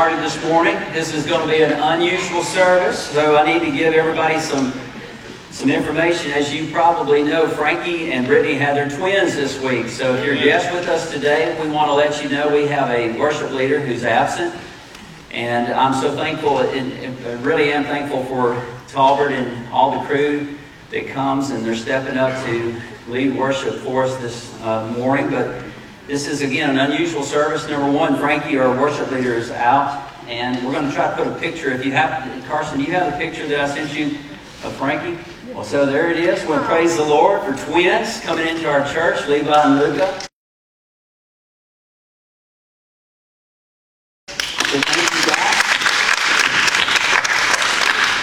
started this morning. This is going to be an unusual service, so I need to give everybody some some information. As you probably know, Frankie and Brittany had their twins this week. So if you're a guest with us today, we want to let you know we have a worship leader who's absent. And I'm so thankful, and really am thankful for Talbert and all the crew that comes and they're stepping up to lead worship for us this uh, morning. But this is, again, an unusual service. Number one, Frankie, our worship leader, is out. And we're going to try to put a picture. If you have, Carson, do you have the picture that I sent you of Frankie? Well, so there it is. We'll praise the Lord for twins coming into our church, Levi and Luca.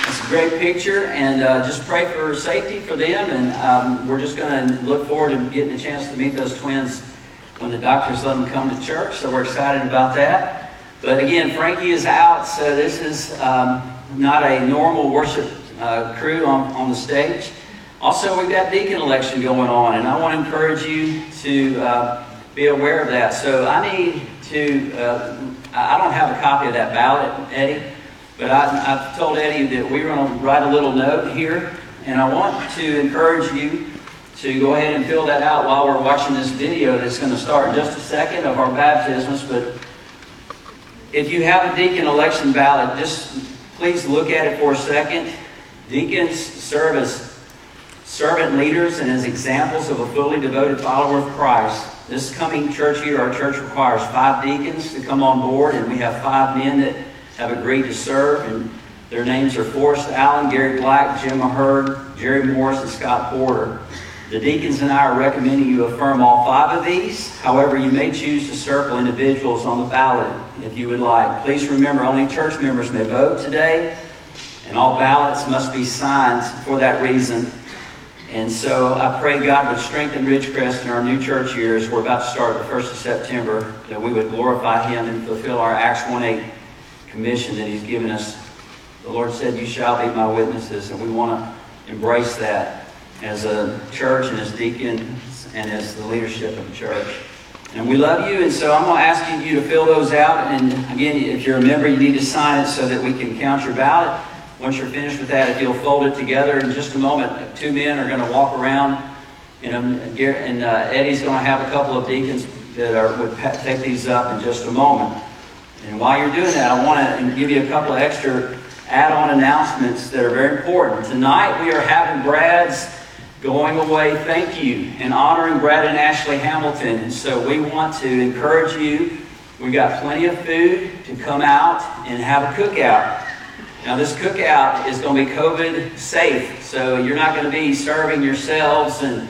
A great picture, and uh, just pray for safety for them. And um, we're just going to look forward to getting a chance to meet those twins when the doctors let them come to church. So we're excited about that. But again, Frankie is out, so this is um, not a normal worship uh, crew on, on the stage. Also, we've got deacon election going on, and I want to encourage you to uh, be aware of that. So I need to, uh, I don't have a copy of that ballot, Eddie, but I, I told Eddie that we are going to write a little note here, and I want to encourage you to go ahead and fill that out while we're watching this video that's going to start in just a second of our baptisms. But if you have a deacon election ballot, just please look at it for a second. Deacons serve as servant leaders and as examples of a fully devoted follower of Christ. This coming church year, our church requires five deacons to come on board, and we have five men that have agreed to serve. And their names are Forrest Allen, Gary Black, Jim Aherd, Jerry Morris, and Scott Porter. The deacons and I are recommending you affirm all five of these. However, you may choose to circle individuals on the ballot if you would like. Please remember, only church members may vote today, and all ballots must be signed for that reason. And so I pray God would strengthen Ridgecrest in our new church years. We're about to start the 1st of September, that we would glorify Him and fulfill our Acts 1 8 commission that He's given us. The Lord said, You shall be my witnesses, and we want to embrace that as a church and as deacons and as the leadership of the church. And we love you, and so I'm going to ask you to fill those out. And again, if you're a member, you need to sign it so that we can count your ballot. Once you're finished with that, if you'll fold it together in just a moment, two men are going to walk around, you know, and uh, Eddie's going to have a couple of deacons that are would take these up in just a moment. And while you're doing that, I want to give you a couple of extra add-on announcements that are very important. Tonight we are having Brad's going away thank you and honoring Brad and Ashley Hamilton. And so we want to encourage you. We've got plenty of food to come out and have a cookout. Now, this cookout is going to be COVID safe, so you're not going to be serving yourselves and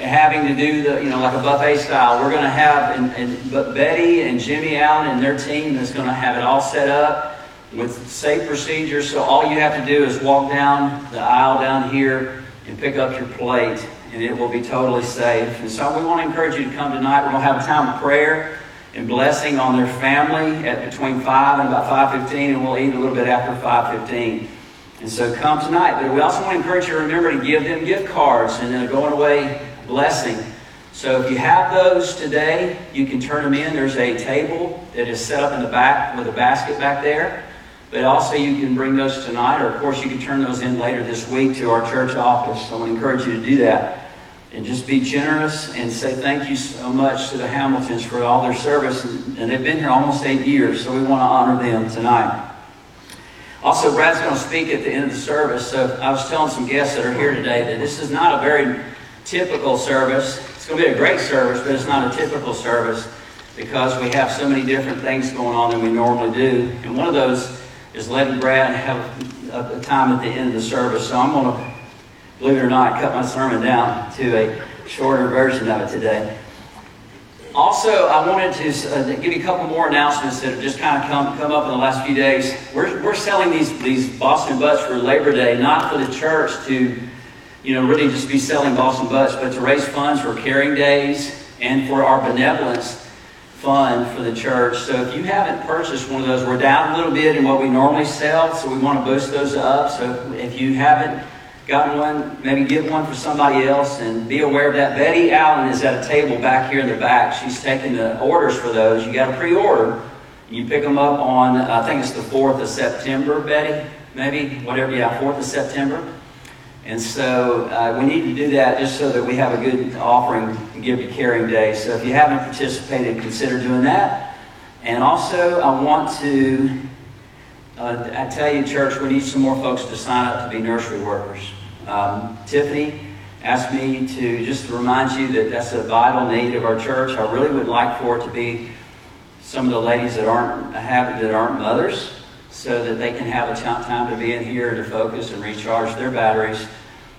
having to do the, you know, like a buffet style. We're going to have, and, and but Betty and Jimmy Allen and their team is going to have it all set up with safe procedures. So all you have to do is walk down the aisle down here and pick up your plate, and it will be totally safe. And so we want to encourage you to come tonight. We're going to have a time of prayer and blessing on their family at between 5 and about 5.15, and we'll eat a little bit after 5.15. And so come tonight. But we also want to encourage you to remember to give them gift cards and a going away blessing. So if you have those today, you can turn them in. There's a table that is set up in the back with a basket back there. But also you can bring those tonight, or of course you can turn those in later this week to our church office. So I encourage you to do that. And just be generous and say thank you so much to the Hamiltons for all their service. And they've been here almost eight years, so we want to honor them tonight. Also, Brad's going to speak at the end of the service. So I was telling some guests that are here today that this is not a very typical service. It's going to be a great service, but it's not a typical service because we have so many different things going on than we normally do. And one of those is letting Brad have a time at the end of the service. So I'm going to, believe it or not, cut my sermon down to a shorter version of it today. Also, I wanted to uh, give you a couple more announcements that have just kind of come, come up in the last few days. We're, we're selling these, these Boston Butts for Labor Day, not for the church to, you know, really just be selling Boston Butts, but to raise funds for caring days and for our benevolence fund for the church. So if you haven't purchased one of those, we're down a little bit in what we normally sell, so we want to boost those up. So if you haven't gotten one, maybe get one for somebody else and be aware of that. Betty Allen is at a table back here in the back. She's taking the orders for those. You got to pre-order. You pick them up on, I think it's the 4th of September, Betty, maybe, whatever, yeah, 4th of September. And so uh, we need to do that just so that we have a good offering to give you Caring Day. So if you haven't participated, consider doing that. And also, I want to uh, I tell you, church, we need some more folks to sign up to be nursery workers. Um, Tiffany asked me to just remind you that that's a vital need of our church. I really would like for it to be some of the ladies that aren't have, that aren't mothers, so that they can have a time to be in here to focus and recharge their batteries.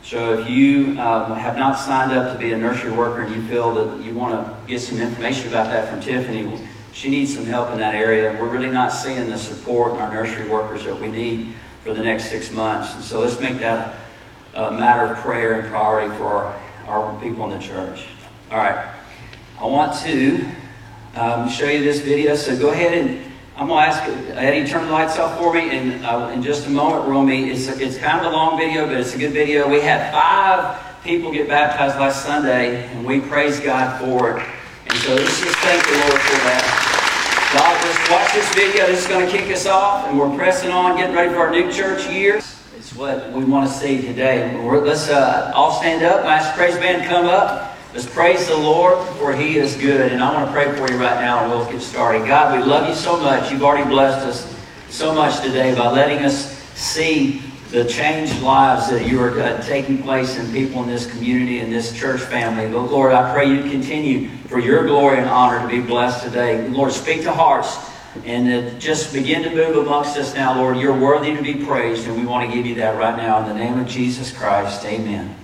So if you um, have not signed up to be a nursery worker and you feel that you want to get some information about that from Tiffany, she needs some help in that area. We're really not seeing the support in our nursery workers that we need for the next six months. And so let's make that a matter of prayer and priority for our, our people in the church. All right. I want to um, show you this video. So go ahead and I'm going to ask Eddie turn the lights off for me. And uh, in just a moment, Romy, it's, a, it's kind of a long video, but it's a good video. We had five people get baptized last Sunday, and we praise God for it. And so let's just thank the Lord for that. God, just watch this video. This is going to kick us off, and we're pressing on, getting ready for our new church year. It's what we want to see today. We're, let's uh, all stand up. Ask praise band come up. Let's praise the Lord, for He is good. And I want to pray for you right now, and we'll get started. God, we love you so much. You've already blessed us so much today by letting us see the changed lives that you are uh, taking place in people in this community and this church family. But Lord, I pray you continue for your glory and honor to be blessed today. Lord, speak to hearts and uh, just begin to move amongst us now, Lord. You're worthy to be praised, and we want to give you that right now in the name of Jesus Christ. Amen.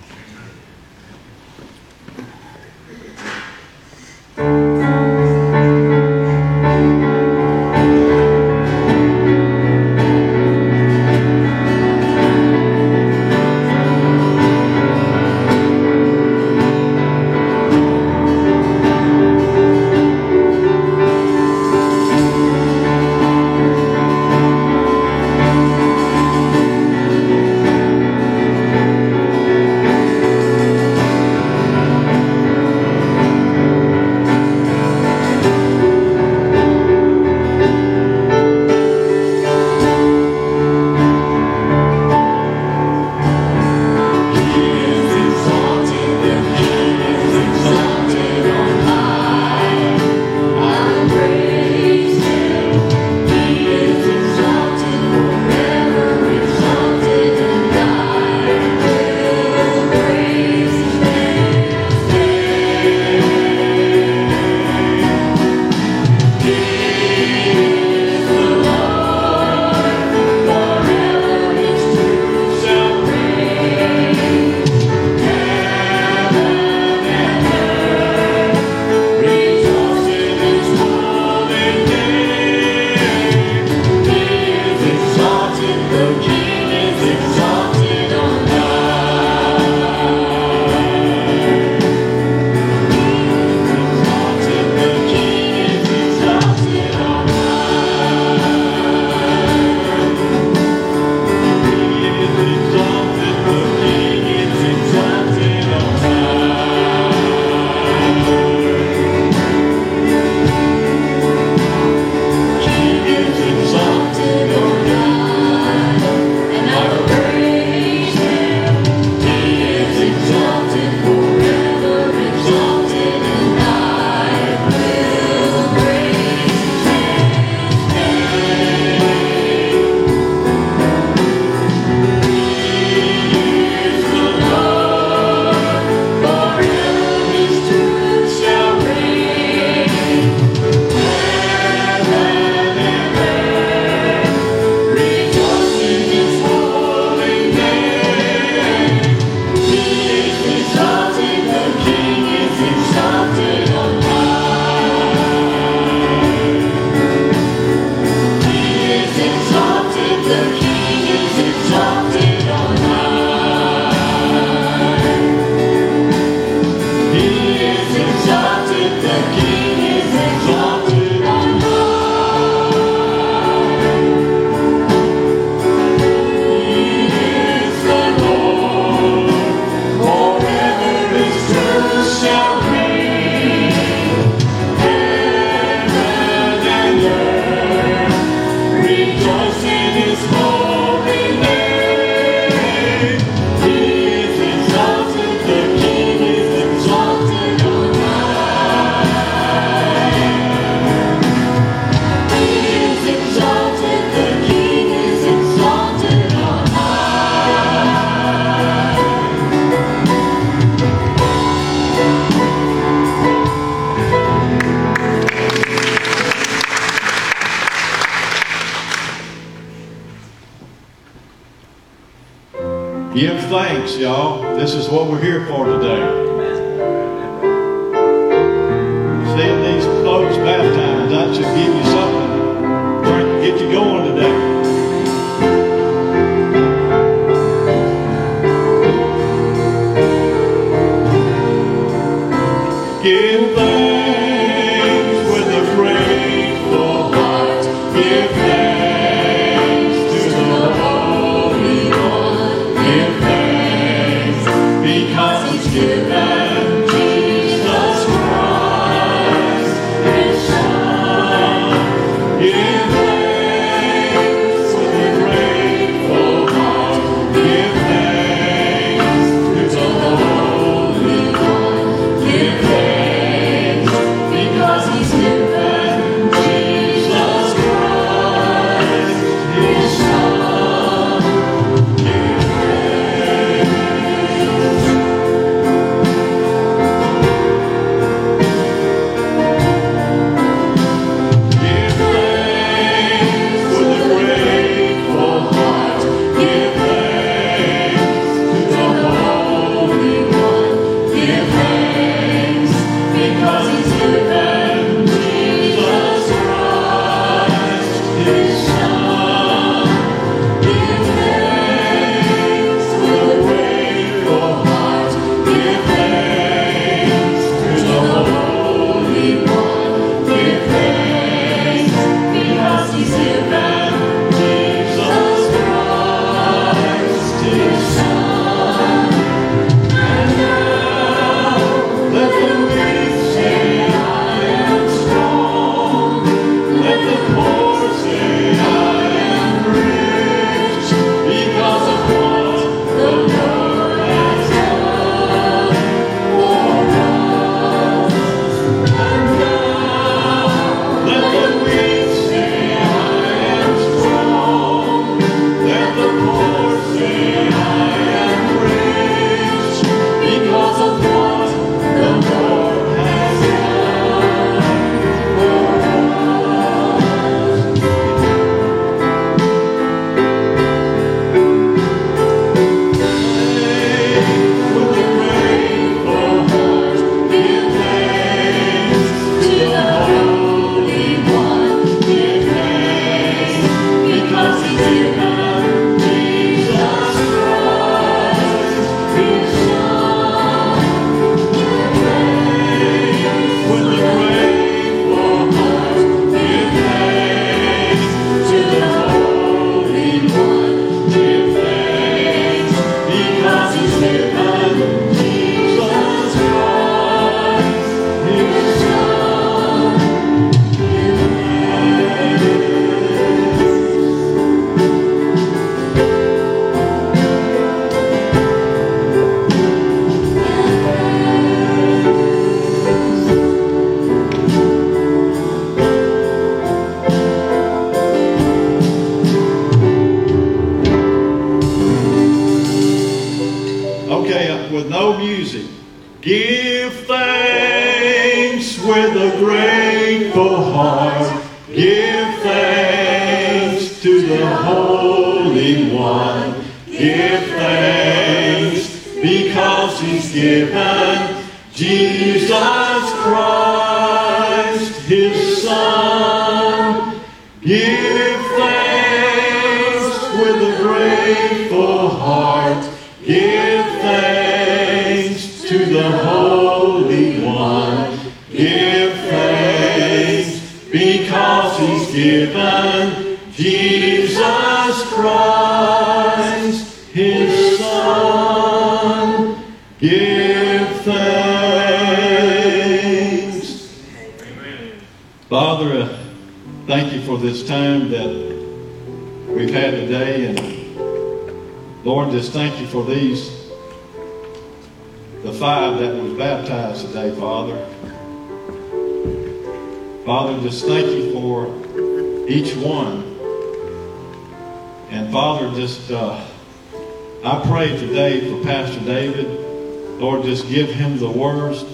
give him the words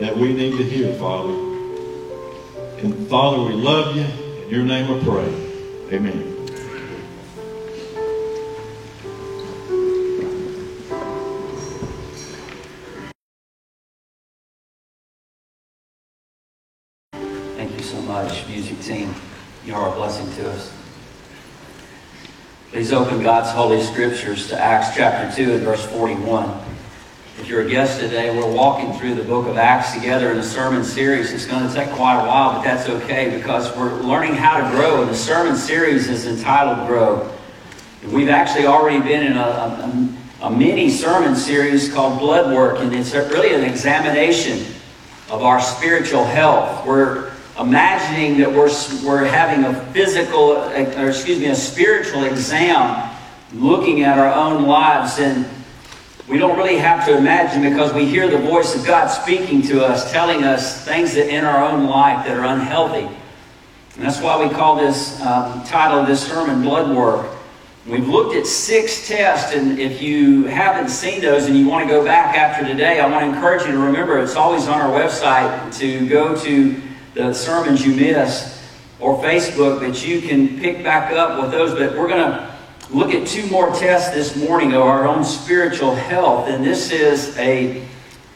that we need to hear, Father. And Father, we love you. In your name we pray. Amen. Thank you so much, music team. You are a blessing to us. Please open God's holy scriptures to Acts chapter 2 and verse 41. If you're a guest today, we're walking through the book of Acts together in a sermon series. It's going to take quite a while, but that's okay because we're learning how to grow, and the sermon series is entitled Grow. We've actually already been in a, a, a mini sermon series called Blood Work, and it's really an examination of our spiritual health. We're imagining that we're, we're having a physical, or excuse me, a spiritual exam looking at our own lives. And we don't really have to imagine because we hear the voice of God speaking to us, telling us things that in our own life that are unhealthy. And that's why we call this um, title of this sermon Blood Work. We've looked at six tests, and if you haven't seen those and you want to go back after today, I want to encourage you to remember it's always on our website to go to the sermons you missed or Facebook that you can pick back up with those. But we're going to look at two more tests this morning of our own spiritual health. And this is a,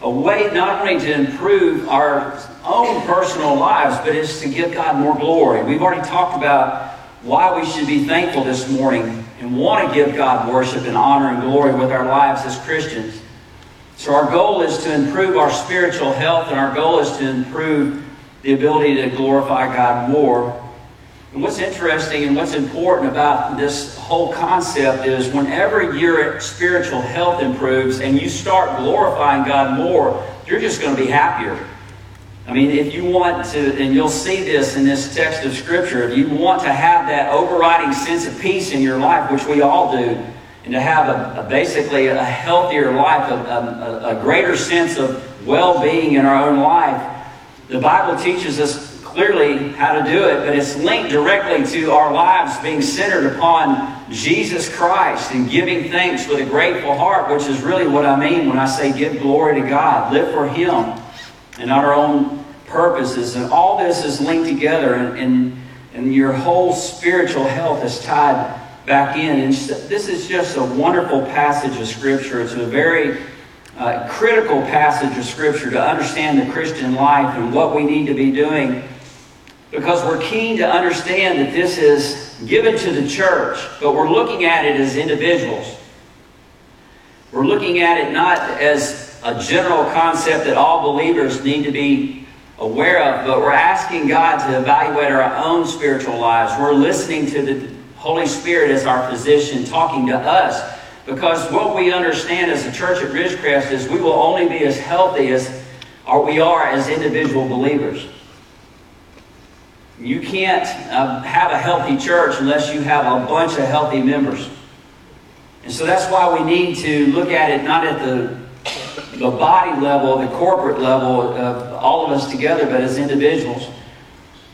a way not only to improve our own personal lives, but it's to give God more glory. We've already talked about why we should be thankful this morning and want to give God worship and honor and glory with our lives as Christians. So our goal is to improve our spiritual health and our goal is to improve the ability to glorify God more. And what's interesting and what's important about this whole concept is whenever your spiritual health improves and you start glorifying God more, you're just going to be happier. I mean, if you want to, and you'll see this in this text of Scripture, if you want to have that overriding sense of peace in your life, which we all do, and to have a, a basically a healthier life, a, a, a greater sense of well being in our own life, the Bible teaches us clearly how to do it, but it's linked directly to our lives being centered upon Jesus Christ and giving thanks with a grateful heart, which is really what I mean when I say give glory to God. Live for Him and not our own purposes. And all this is linked together, and, and, and your whole spiritual health is tied back in. And this is just a wonderful passage of Scripture. It's a very uh, critical passage of Scripture to understand the Christian life and what we need to be doing because we're keen to understand that this is given to the church, but we're looking at it as individuals. We're looking at it not as a general concept that all believers need to be aware of, but we're asking God to evaluate our own spiritual lives. We're listening to the Holy Spirit as our physician talking to us because what we understand as a church at Ridgecrest is we will only be as healthy as or we are as individual believers. You can't uh, have a healthy church unless you have a bunch of healthy members. And so that's why we need to look at it not at the, the body level, the corporate level of all of us together, but as individuals.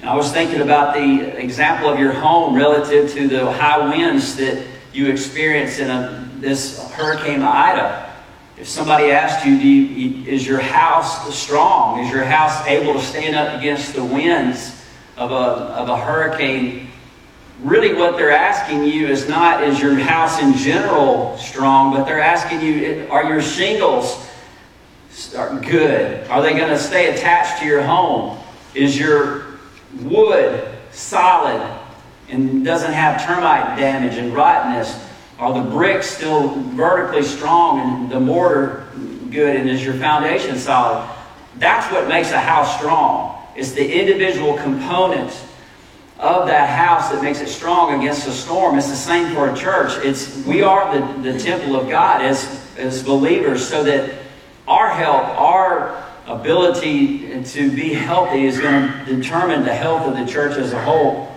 And I was thinking about the example of your home relative to the high winds that you experience in a this Hurricane Ida, if somebody asked you, you, is your house strong? Is your house able to stand up against the winds of a, of a hurricane? Really, what they're asking you is not, is your house in general strong, but they're asking you, are your shingles good? Are they going to stay attached to your home? Is your wood solid and doesn't have termite damage and rottenness? Are the bricks still vertically strong and the mortar good and is your foundation solid? That's what makes a house strong. It's the individual components of that house that makes it strong against a storm. It's the same for a church. It's we are the, the temple of God as, as believers so that our health, our ability to be healthy is going to determine the health of the church as a whole.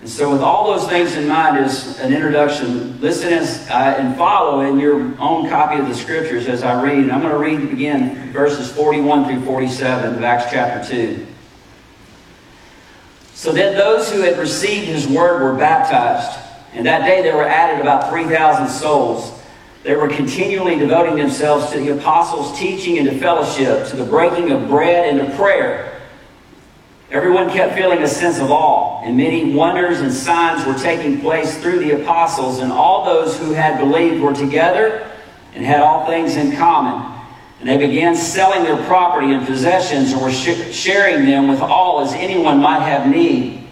And so, with all those things in mind, as an introduction, listen as, and follow in your own copy of the scriptures as I read. I'm going to read again verses 41 through 47 of Acts chapter 2. So then, those who had received his word were baptized, and that day there were added about 3,000 souls. They were continually devoting themselves to the apostles' teaching and to fellowship, to the breaking of bread and to prayer. Everyone kept feeling a sense of awe, and many wonders and signs were taking place through the apostles, and all those who had believed were together and had all things in common. And they began selling their property and possessions and were sh- sharing them with all as anyone might have need.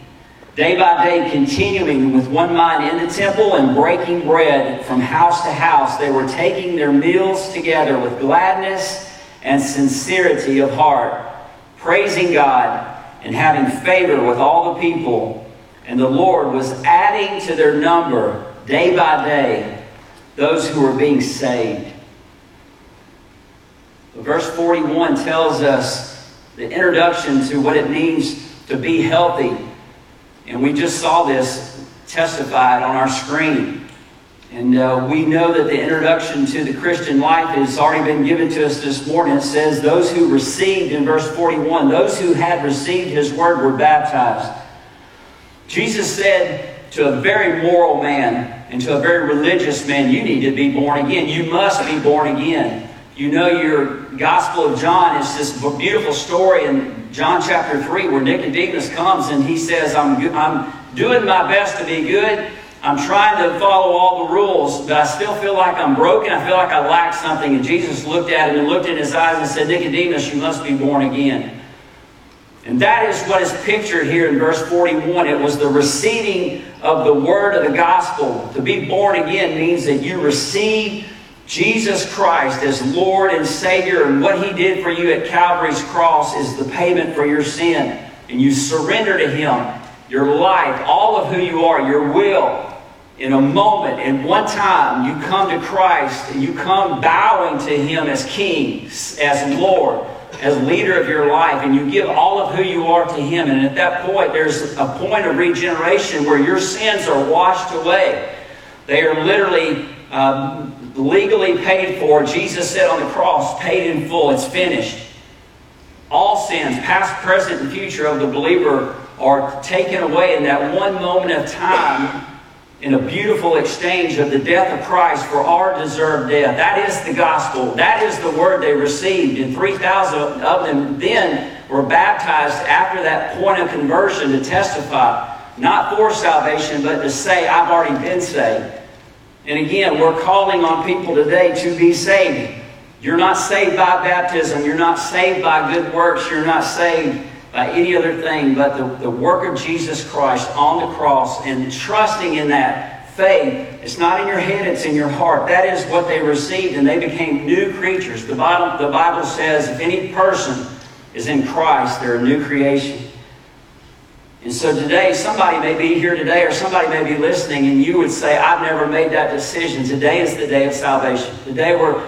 Day by day, continuing with one mind in the temple and breaking bread from house to house, they were taking their meals together with gladness and sincerity of heart, praising God and having favor with all the people. And the Lord was adding to their number day by day those who were being saved. Verse 41 tells us the introduction to what it means to be healthy. And we just saw this testified on our screen. And uh, we know that the introduction to the Christian life has already been given to us this morning. It says, Those who received, in verse 41, those who had received his word were baptized. Jesus said to a very moral man and to a very religious man, You need to be born again. You must be born again. You know your Gospel of John is this beautiful story in John chapter 3 where Nicodemus comes and he says, I'm, I'm doing my best to be good. I'm trying to follow all the rules, but I still feel like I'm broken. I feel like I lack something. And Jesus looked at him and looked in his eyes and said, Nicodemus, you must be born again. And that is what is pictured here in verse 41. It was the receiving of the word of the gospel. To be born again means that you receive Jesus Christ as Lord and Savior, and what He did for you at Calvary's cross is the payment for your sin. And you surrender to Him your life, all of who you are, your will. In a moment, in one time, you come to Christ and you come bowing to Him as King, as Lord, as leader of your life, and you give all of who you are to Him. And at that point, there's a point of regeneration where your sins are washed away. They are literally um, legally paid for. Jesus said on the cross, paid in full, it's finished. All sins, past, present, and future of the believer are taken away in that one moment of time in a beautiful exchange of the death of Christ for our deserved death. That is the gospel. That is the word they received. And 3,000 of them then were baptized after that point of conversion to testify, not for salvation, but to say, I've already been saved. And again, we're calling on people today to be saved. You're not saved by baptism. You're not saved by good works. You're not saved by any other thing but the, the work of Jesus Christ on the cross and trusting in that faith. It's not in your head, it's in your heart. That is what they received, and they became new creatures. The Bible, the Bible says if any person is in Christ, they're a new creation. And so today, somebody may be here today, or somebody may be listening, and you would say, I've never made that decision. Today is the day of salvation. Today we're,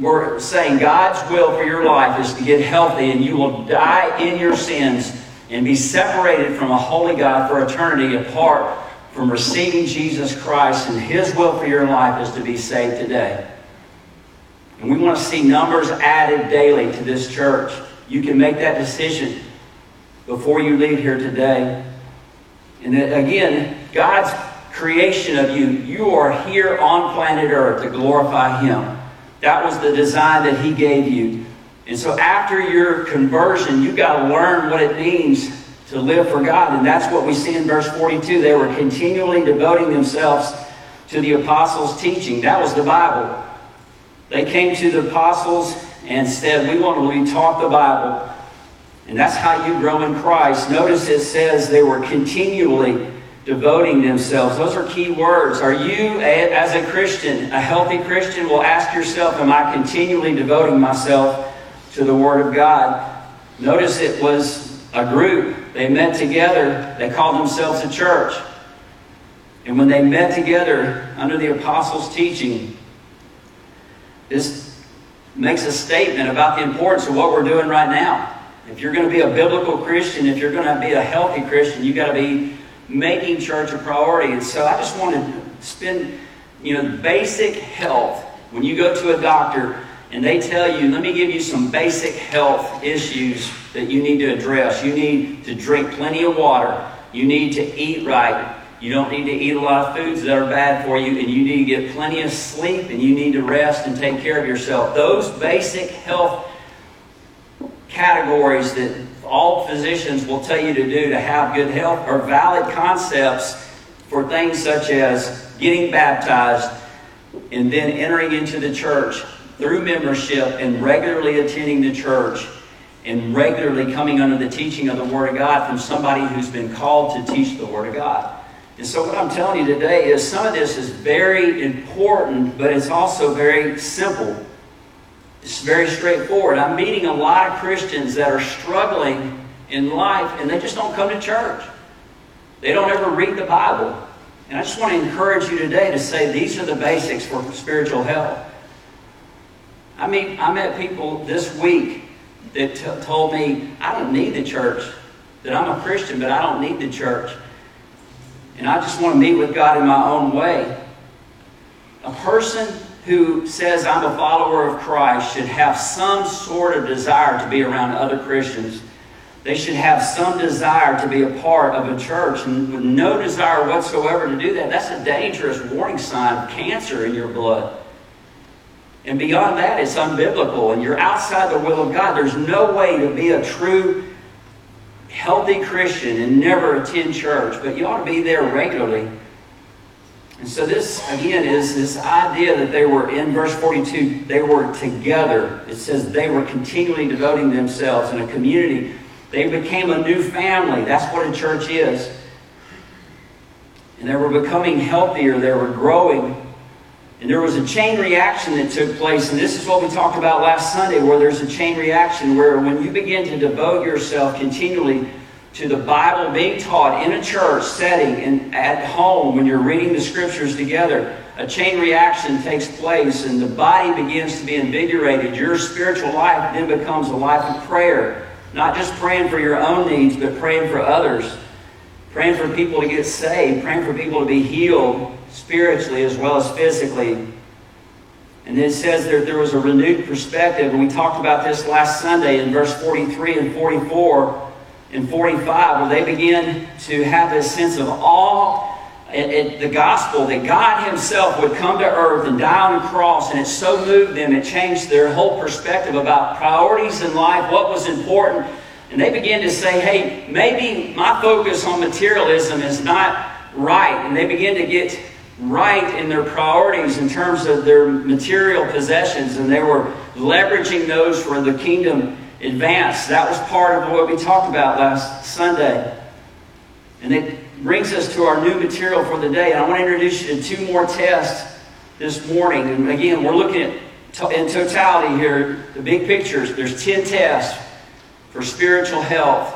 we're saying God's will for your life is to get healthy, and you will die in your sins and be separated from a holy God for eternity apart from receiving Jesus Christ. And His will for your life is to be saved today. And we want to see numbers added daily to this church. You can make that decision before you leave here today. And again, God's creation of you, you are here on planet Earth to glorify Him. That was the design that He gave you. And so after your conversion, you've got to learn what it means to live for God. And that's what we see in verse 42. They were continually devoting themselves to the apostles' teaching. That was the Bible. They came to the apostles and said, We want to be taught the Bible. And that's how you grow in Christ. Notice it says they were continually devoting themselves. Those are key words. Are you, as a Christian, a healthy Christian, will ask yourself, Am I continually devoting myself to the Word of God? Notice it was a group. They met together. They called themselves a church. And when they met together under the apostles' teaching, this makes a statement about the importance of what we're doing right now. If you're going to be a biblical Christian, if you're going to be a healthy Christian, you've got to be making church a priority. And so I just want to spend, you know, basic health. When you go to a doctor and they tell you, let me give you some basic health issues that you need to address. You need to drink plenty of water. You need to eat right. You don't need to eat a lot of foods that are bad for you, and you need to get plenty of sleep, and you need to rest and take care of yourself. Those basic health categories that all physicians will tell you to do to have good health are valid concepts for things such as getting baptized and then entering into the church through membership and regularly attending the church and regularly coming under the teaching of the Word of God from somebody who's been called to teach the Word of God. And so, what I'm telling you today is some of this is very important, but it's also very simple. It's very straightforward. I'm meeting a lot of Christians that are struggling in life and they just don't come to church. They don't ever read the Bible. And I just want to encourage you today to say these are the basics for spiritual health. I mean, I met people this week that t- told me, I don't need the church, that I'm a Christian, but I don't need the church. And I just want to meet with God in my own way. A person who says, I'm a follower of Christ, should have some sort of desire to be around other Christians. They should have some desire to be a part of a church. And no desire whatsoever to do that, that's a dangerous warning sign of cancer in your blood. And beyond that, it's unbiblical, and you're outside the will of God. There's no way to be a true, healthy Christian and never attend church, but you ought to be there regularly. And so, this again is this idea that they were in verse 42, they were together. It says they were continually devoting themselves in a community. They became a new family. That's what a church is. And they were becoming healthier, they were growing. And there was a chain reaction that took place, and this is what we talked about last Sunday, where there's a chain reaction where when you begin to devote yourself continually to the Bible being taught in a church setting and at home when you're reading the scriptures together, a chain reaction takes place and the body begins to be invigorated. Your spiritual life then becomes a life of prayer. Not just praying for your own needs, but praying for others. Praying for people to get saved, praying for people to be healed, spiritually as well as physically. And it says that there was a renewed perspective, and we talked about this last Sunday in verse 43 and 44 and 45, where they begin to have this sense of awe at, at the gospel that God Himself would come to earth and die on a cross, and it so moved them, it changed their whole perspective about priorities in life, what was important. And they began to say, hey, maybe my focus on materialism is not right. And they begin to get right in their priorities in terms of their material possessions, and they were leveraging those for the kingdom advance. That was part of what we talked about last Sunday. And it brings us to our new material for the day. And I want to introduce you to two more tests this morning. And again, we're looking at in totality here, the big pictures. There's 10 tests for spiritual health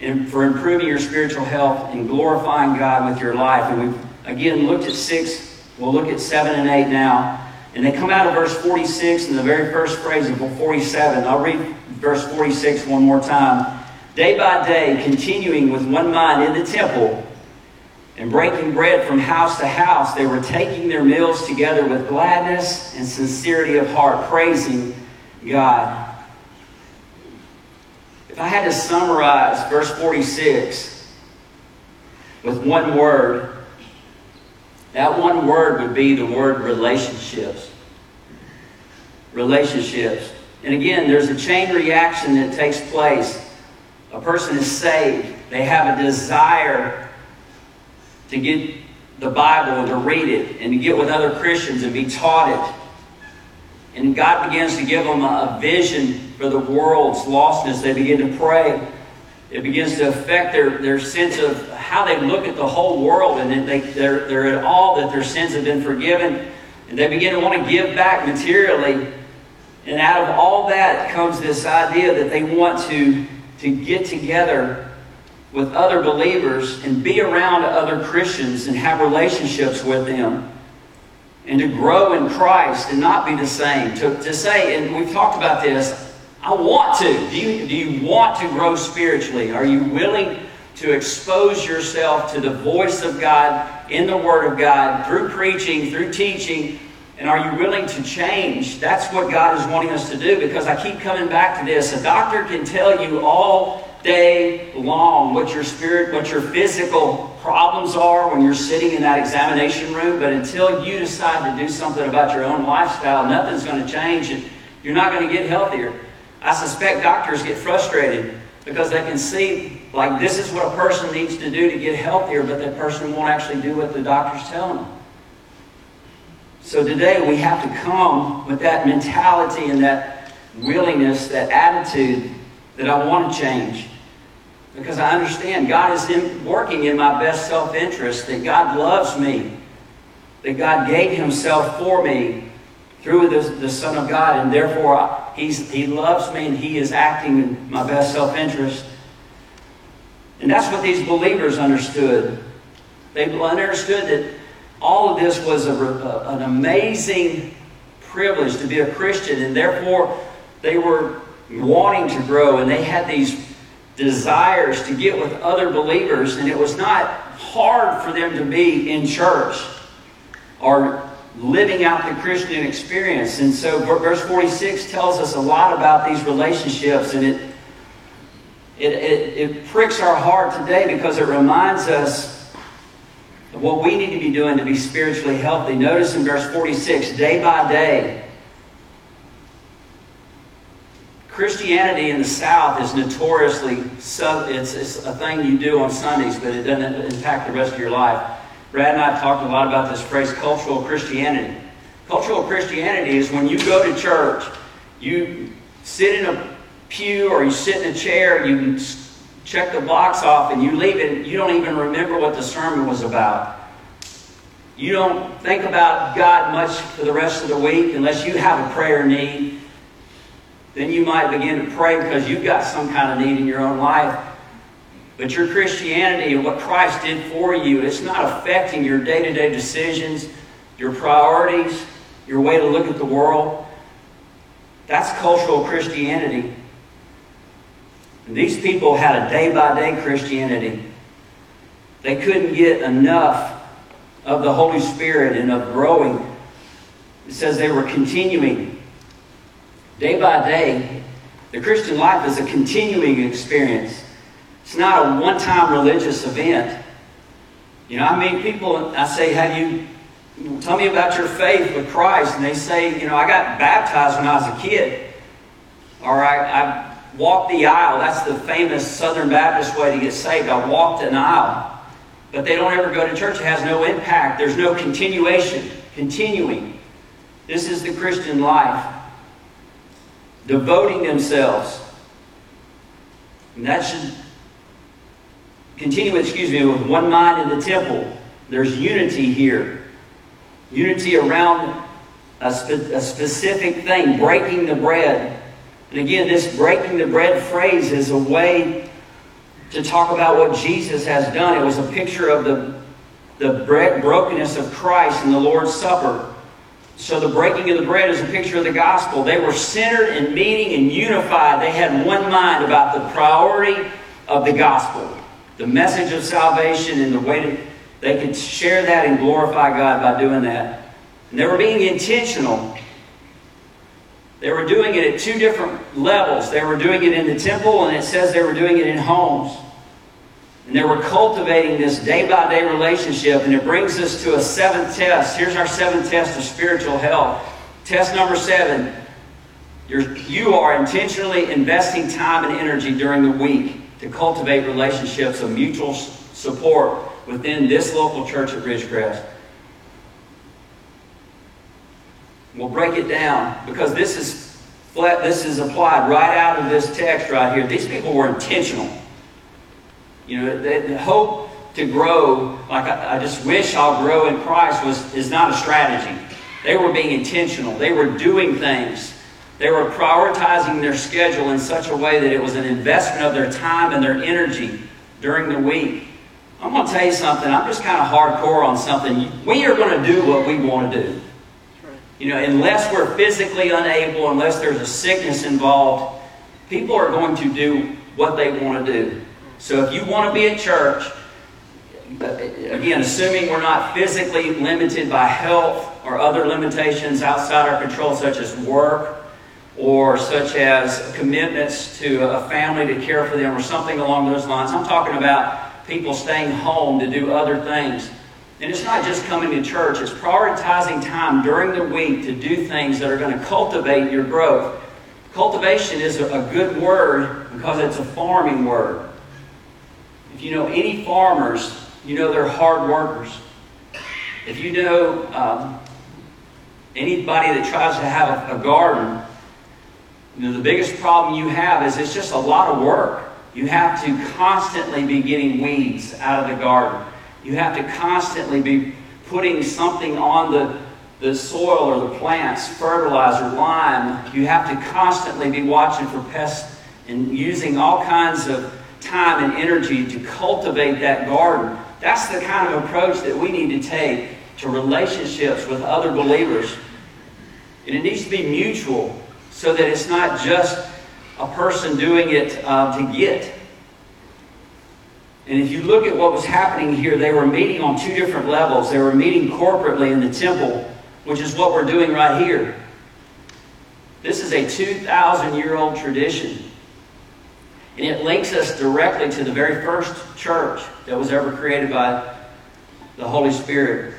and for improving your spiritual health and glorifying God with your life. And we've Again, looked at 6. We'll look at 7 and 8 now. And they come out of verse 46 in the very first phrase of 47. I'll read verse 46 one more time. Day by day, continuing with one mind in the temple and breaking bread from house to house, they were taking their meals together with gladness and sincerity of heart, praising God. If I had to summarize verse 46 with one word, that one word would be the word relationships. Relationships. And again, there's a chain reaction that takes place. A person is saved. They have a desire to get the Bible and to read it and to get with other Christians and be taught it. And God begins to give them a vision for the world's lostness. They begin to pray. It begins to affect their, their sense of how they look at the whole world and they, they're, they're at all that their sins have been forgiven. And they begin to want to give back materially. And out of all that comes this idea that they want to, to get together with other believers and be around other Christians and have relationships with them. And to grow in Christ and not be the same. To, to say, and we've talked about this, I want to. Do you, do you want to grow spiritually? Are you willing to expose yourself to the voice of God in the Word of God through preaching, through teaching, and are you willing to change? That's what God is wanting us to do because I keep coming back to this. A doctor can tell you all day long what your spirit, what your physical problems are when you're sitting in that examination room, but until you decide to do something about your own lifestyle, nothing's going to change and you're not going to get healthier. I suspect doctors get frustrated because they can see, like, this is what a person needs to do to get healthier, but that person won't actually do what the doctor's telling them. So today we have to come with that mentality and that willingness, that attitude that I want to change. Because I understand God is in, working in my best self interest, that God loves me, that God gave Himself for me through the, the Son of God, and therefore he's, He loves me and He is acting in my best self interest. And that's what these believers understood. They understood that all of this was a, a, an amazing privilege to be a Christian, and therefore they were wanting to grow, and they had these desires to get with other believers, and it was not hard for them to be in church or living out the Christian experience. And so, verse 46 tells us a lot about these relationships, and it it, it, it pricks our heart today because it reminds us of what we need to be doing to be spiritually healthy. Notice in verse 46 day by day, Christianity in the South is notoriously, sub, it's, it's a thing you do on Sundays, but it doesn't impact the rest of your life. Brad and I talked a lot about this phrase, cultural Christianity. Cultural Christianity is when you go to church, you sit in a pew or you sit in a chair, you check the box off, and you leave it, you don't even remember what the sermon was about. You don't think about God much for the rest of the week unless you have a prayer need then you might begin to pray because you've got some kind of need in your own life. But your Christianity and what Christ did for you, it's not affecting your day to day decisions, your priorities, your way to look at the world. That's cultural Christianity. And these people had a day by day Christianity. They couldn't get enough of the Holy Spirit and of growing. It says they were continuing day by day. The Christian life is a continuing experience. It's not a one time religious event. You know, I meet people, I say, Have you, tell me about your faith with Christ? And they say, You know, I got baptized when I was a kid. Or I, I walked the aisle. That's the famous Southern Baptist way to get saved. I walked an aisle. But they don't ever go to church. It has no impact. There's no continuation, continuing. This is the Christian life devoting themselves. And that should continue, excuse me, with one mind in the temple. There's unity here. Unity around a, spe- a specific thing, breaking the bread. And again, this breaking the bread phrase is a way to talk about what Jesus has done. It was a picture of the, the bread, brokenness of Christ in the Lord's Supper. So the breaking of the bread is a picture of the gospel. They were centered and meeting and unified. They had one mind about the priority of the gospel, the message of salvation, and the way that they could share that and glorify God by doing that. And they were being intentional. They were doing it at two different levels. They were doing it in the temple, and it says they were doing it in homes. And they were cultivating this day by day relationship. And it brings us to a seventh test. Here's our seventh test of spiritual health. Test number seven you're, you are intentionally investing time and energy during the week to cultivate relationships of mutual support within this local church at Ridgecrest. We'll break it down because this is this is applied right out of this text right here. These people were intentional. You know, the, hope to grow, like I, I, just wish I'll grow in Christ, was is not a strategy. They were being intentional. They were doing things. They were prioritizing their schedule in such a way that it was an investment of their time and their energy during the week. I'm going to tell you something. I'm just kind of hardcore on something. We are going to do what we want to do. You know, unless we're physically unable, unless there's a sickness involved, people are going to do what they want to do. So if you want to be at church, again, assuming we're not physically limited by health or other limitations outside our control, such as work or such as commitments to a family to care for them or something along those lines. I'm talking about people staying home to do other things. And it's not just coming to church, it's prioritizing time during the week to do things that are going to cultivate your growth. Cultivation is a good word because it's a farming word. If you know any farmers, you know they're hard workers. If you know um, anybody that tries to have a, garden, you know, the biggest problem you have is it's just a lot of work. You have to constantly be getting weeds out of the garden. You have to constantly be putting something on the, the soil or the plants, fertilizer, lime. You have to constantly be watching for pests and using all kinds of time and energy to cultivate that garden. That's the kind of approach that we need to take to relationships with other believers. And it needs to be mutual so that it's not just a person doing it uh, to get. And if you look at what was happening here, they were meeting on two different levels. They were meeting corporately in the temple, which is what we're doing right here. This is a 2,000 year old tradition. And it links us directly to the very first church that was ever created by the Holy Spirit.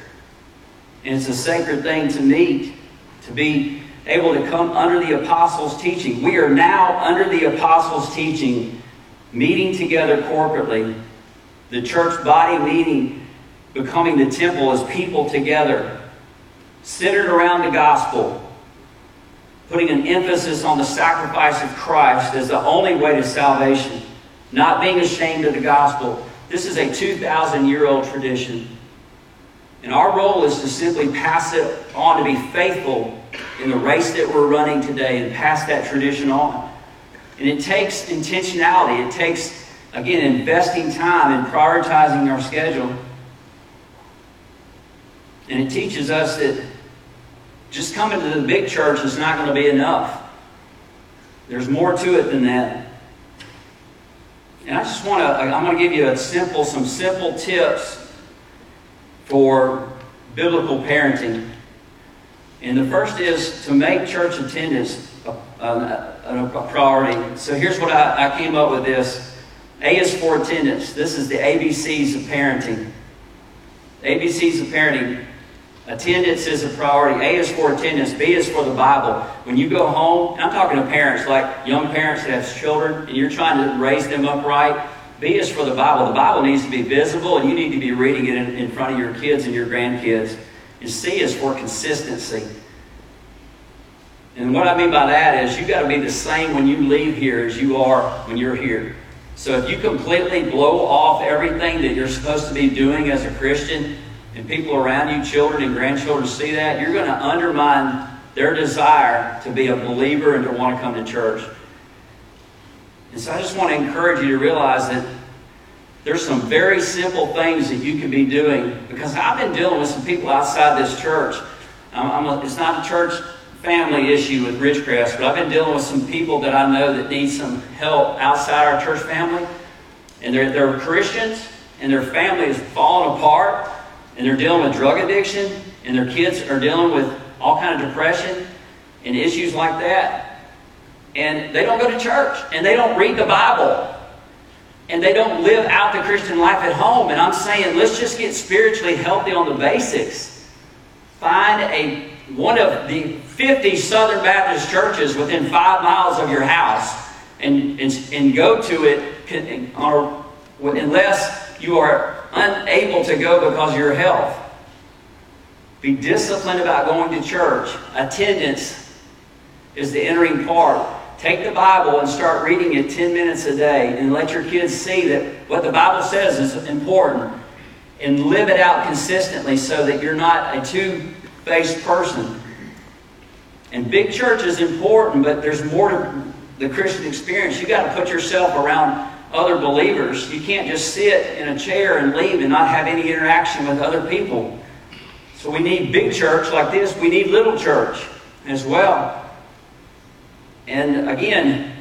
And it's a sacred thing to meet, to be able to come under the apostles' teaching. We are now under the apostles' teaching, meeting together corporately. The church body meeting, becoming the temple as people together, centered around the gospel, putting an emphasis on the sacrifice of Christ as the only way to salvation, not being ashamed of the gospel. This is a 2,000 year old tradition. And our role is to simply pass it on to be faithful in the race that we're running today and pass that tradition on. And it takes intentionality. It takes, again, investing time and prioritizing our schedule. And it teaches us that just coming to the big church is not going to be enough. There's more to it than that. And I just want to, I'm going to give you a simple, some simple tips for biblical parenting. And the first is to make church attendance a, a, a priority. So here's what I, I came up with this. A is for attendance. This is the ABCs of parenting. ABCs of parenting. Attendance is a priority. A is for attendance. B is for the Bible. When you go home, I'm talking to parents, like young parents that have children, and you're trying to raise them up right. B is for the Bible. The Bible needs to be visible, and you need to be reading it in, in front of your kids and your grandkids. And C is for consistency. And what I mean by that is you've got to be the same when you leave here as you are when you're here. So if you completely blow off everything that you're supposed to be doing as a Christian, and people around you, children and grandchildren, see that, you're going to undermine their desire to be a believer and to want to come to church. And so I just want to encourage you to realize that there's some very simple things that you can be doing because I've been dealing with some people outside this church. A, it's not a church family issue with Ridgecrest, but I've been dealing with some people that I know that need some help outside our church family. And they're, they're Christians, and their family is falling apart, and they're dealing with drug addiction, and their kids are dealing with all kind of depression and issues like that. And they don't go to church, and they don't read the Bible, and they don't live out the Christian life at home. And I'm saying, let's just get spiritually healthy on the basics. Find a one of the 50 Southern Baptist churches within five miles of your house and, and, and go to it or, unless you are unable to go because of your health. Be disciplined about going to church. Attendance is the entering part. Take the Bible and start reading it 10 minutes a day and let your kids see that what the Bible says is important and live it out consistently so that you're not a two faced person. And big church is important, but there's more to the Christian experience. You've got to put yourself around other believers. You can't just sit in a chair and leave and not have any interaction with other people. So we need big church like this. We need little church as well. And again,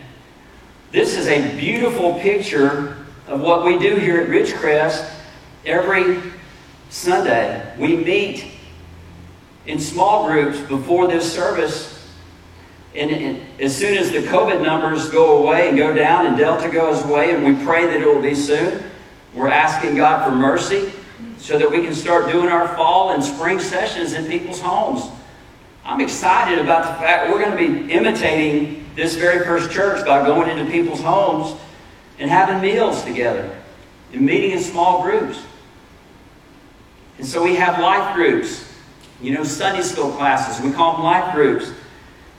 this is a beautiful picture of what we do here at Ridgecrest every Sunday. We meet in small groups before this service. And, and, as soon as the COVID numbers go away and go down and Delta goes away, and we pray that it will be soon, we're asking God for mercy so that we can start doing our fall and spring sessions in people's homes. I'm excited about the fact we're going to be imitating this very first church by going into people's homes and having meals together and meeting in small groups. And so we have life groups You know, Sunday school classes, we call them life groups.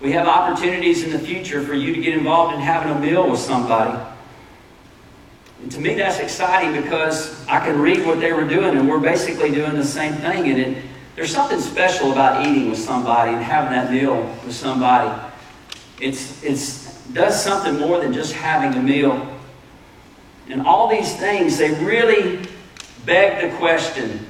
We have opportunities in the future for you to get involved in having a meal with somebody. And to me, that's exciting because I can read what they were doing, and we're basically doing the same thing. And it, there's something special about eating with somebody and having that meal with somebody. It's, it's does something more than just having a meal. And all these things, they really beg the question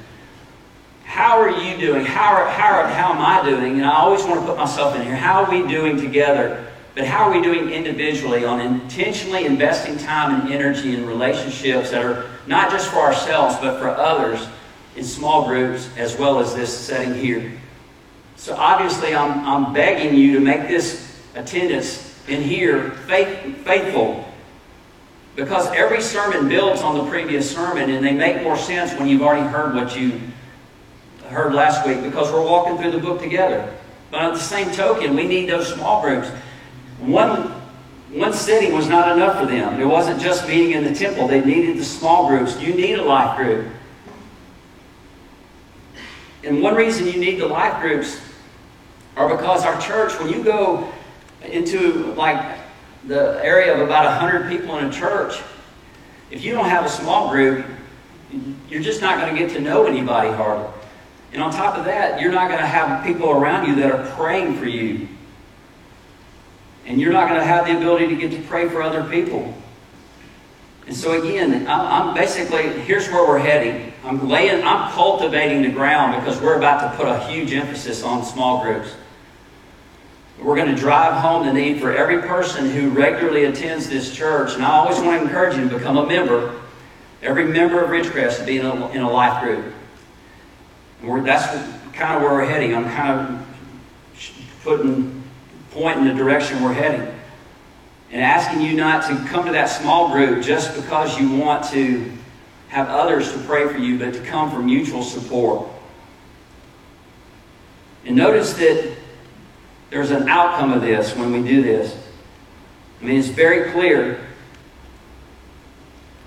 how are you doing? How, are, how, are, how am I doing? And I always want to put myself in here. How are we doing together? But how are we doing individually on intentionally investing time and energy in relationships that are not just for ourselves, but for others in small groups as well as this setting here? So obviously, I'm, I'm begging you to make this attendance in here faith, faithful because every sermon builds on the previous sermon and they make more sense when you've already heard what you heard last week because we're walking through the book together. But at the same token, we need those small groups. One, one sitting was not enough for them. It wasn't just meeting in the temple. They needed the small groups. You need a life group. And one reason you need the life groups are because our church, when you go into like the area of about 100 people in a church, if you don't have a small group, you're just not going to get to know anybody hardly. And on top of that, you're not going to have people around you that are praying for you. And you're not going to have the ability to get to pray for other people. And so again, I'm basically, here's where we're heading. I'm laying, I'm cultivating the ground because we're about to put a huge emphasis on small groups. We're going to drive home the need for every person who regularly attends this church. And I always want to encourage you to become a member. Every member of Ridgecrest to be in a, in a life group. That's kind of where we're heading. I'm kind of putting, pointing the direction we're heading. And asking you not to come to that small group just because you want to have others to pray for you, but to come for mutual support. And notice that there's an outcome of this when we do this. I mean, it's very clear.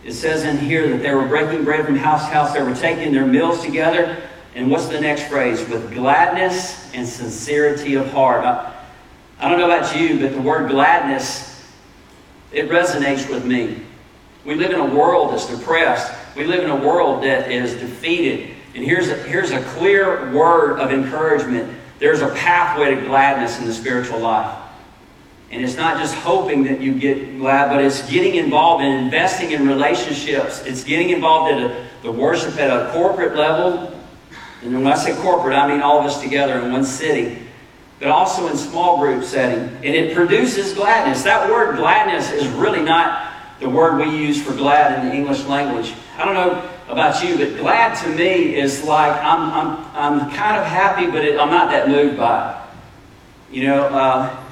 It says in here that they were breaking bread from house to house. They were taking their meals together. And what's the next phrase? With gladness and sincerity of heart. I, I don't know about you, but the word gladness, it resonates with me. We live in a world that's depressed. We live in a world that is defeated. And here's a, here's a clear word of encouragement. There's a pathway to gladness in the spiritual life. And it's not just hoping that you get glad, but it's getting involved in investing in relationships. It's getting involved in the worship at a corporate level, and when I say corporate, I mean all of us together in one city, but also in small group setting. And it produces gladness. That word gladness is really not the word we use for glad in the English language. I don't know about you, but glad to me is like I'm, I'm, I'm kind of happy, but it, I'm not that moved by it. You know, uh,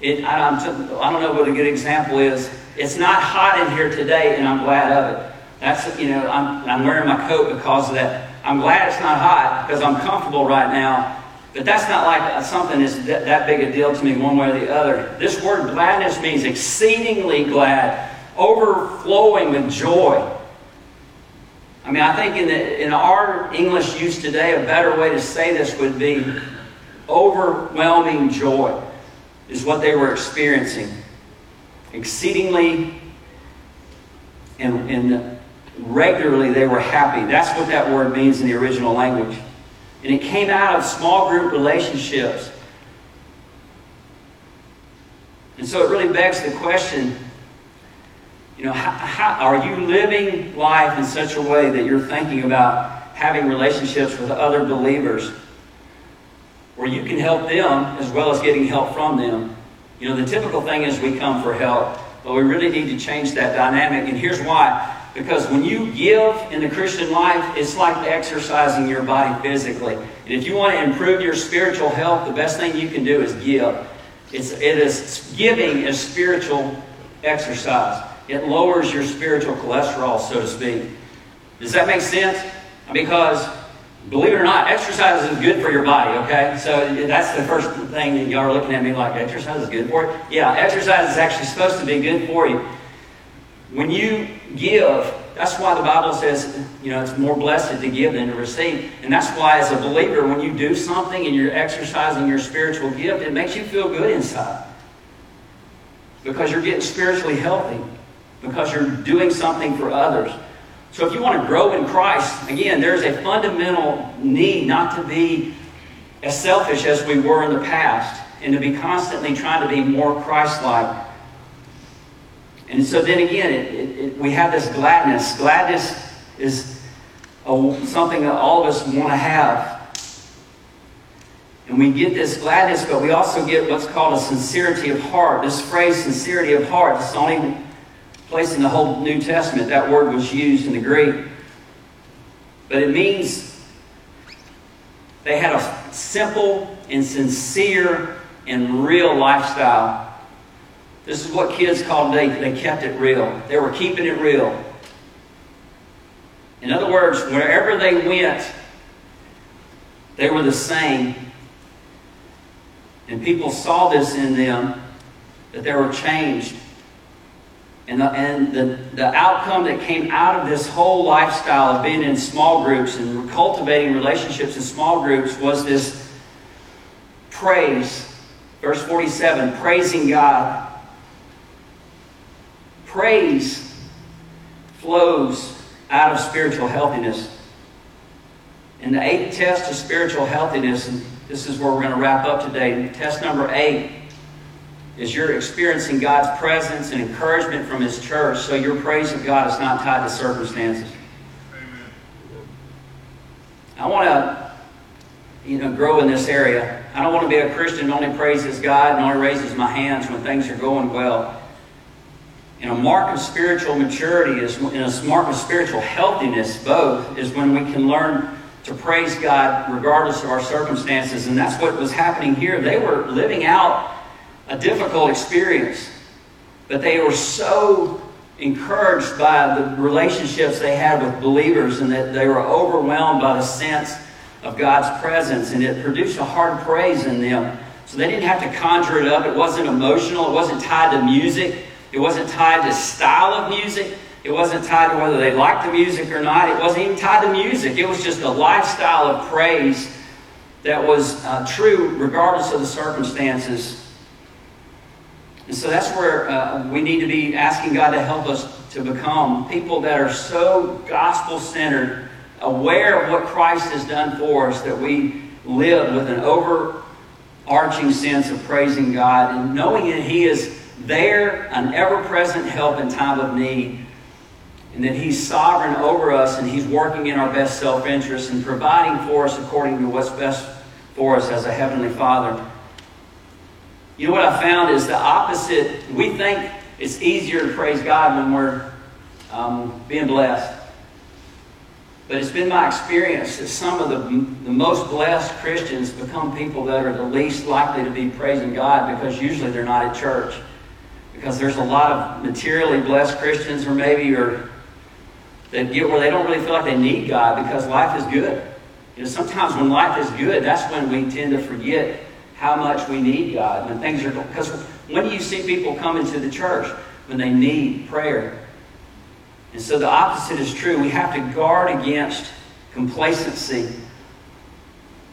it, I, I'm, I don't know what a good example is. It's not hot in here today, and I'm glad of it. That's, you know, I'm, I'm wearing my coat because of that. I'm glad it's not hot because I'm comfortable right now. But that's not like uh, something that's that big a deal to me one way or the other. This word gladness means exceedingly glad, overflowing with joy. I mean, I think in, the, in our English use today, a better way to say this would be overwhelming joy is what they were experiencing. Exceedingly and, and regularly they were happy. That's what that word means in the original language. And it came out of small group relationships. And so it really begs the question you know, how, how, are you living life in such a way that you're thinking about having relationships with other believers where you can help them as well as getting help from them? You know, the typical thing is we come for help, but we really need to change that dynamic. And here's why because when you give in the Christian life, it's like exercising your body physically. And if you want to improve your spiritual health, the best thing you can do is give. It's, it is giving is spiritual exercise. It lowers your spiritual cholesterol, so to speak. Does that make sense? Because, believe it or not, exercise is good for your body, okay? So that's the first thing that y'all are looking at me like, exercise is good for you? Yeah, exercise is actually supposed to be good for you. When you give, That's why the Bible says, you know, it's more blessed to give than to receive. And that's why, as a believer, when you do something and you're exercising your spiritual gift, it makes you feel good inside. Because you're getting spiritually healthy. Because you're doing something for others. So if you want to grow in Christ, again, there's a fundamental need not to be as selfish as we were in the past and to be constantly trying to be more Christ-like. And so then again, it, it, it, we have this gladness. Gladness is a, something that all of us want to have. And we get this gladness, but we also get what's called a sincerity of heart. This phrase, sincerity of heart, is the only place in the whole New Testament that word was used in the Greek. But it means they had a simple and sincere and real lifestyle. This is what kids call today, they kept it real. They were keeping it real. In other words, wherever they went, they were the same. And people saw this in them, that they were changed. And, the, and the, the outcome that came out of this whole lifestyle of being in small groups and cultivating relationships in small groups was this praise. Verse 47 praising God. Praise flows out of spiritual healthiness. And the eighth test of spiritual healthiness, and this is where we're going to wrap up today. Test number eight is you're experiencing God's presence and encouragement from His church, so your praise of God is not tied to circumstances. Amen. I want to, you know, grow in this area. I don't want to be a Christian who only praises God and only raises my hands when things are going well. And a mark of spiritual maturity is, and a mark of spiritual healthiness, both, is when we can learn to praise God regardless of our circumstances. And that's what was happening here. They were living out a difficult experience, but they were so encouraged by the relationships they had with believers and that they were overwhelmed by the sense of God's presence. And it produced a hard praise in them. So they didn't have to conjure it up. It wasn't emotional, it wasn't tied to music. It wasn't tied to style of music. It wasn't tied to whether they liked the music or not. It wasn't even tied to music. It was just a lifestyle of praise that was uh, true regardless of the circumstances. And so that's where uh, we need to be asking God to help us to become people that are so gospel centered, aware of what Christ has done for us, that we live with an overarching sense of praising God and knowing that He is there, an ever present help in time of need. And that He's sovereign over us and He's working in our best self interest and providing for us according to what's best for us as a Heavenly Father. You know what I found is the opposite. We think it's easier to praise God when we're um, being blessed. But it's been my experience that some of the, the most blessed Christians become people that are the least likely to be praising God because usually they're not at church because there's a lot of materially blessed Christians, or maybe or that get where they don't really feel like they need God because life is good. You know, sometimes when life is good, that's when we tend to forget how much we need God. When things are because when do you see people come into the church when they need prayer? And so the opposite is true. We have to guard against complacency.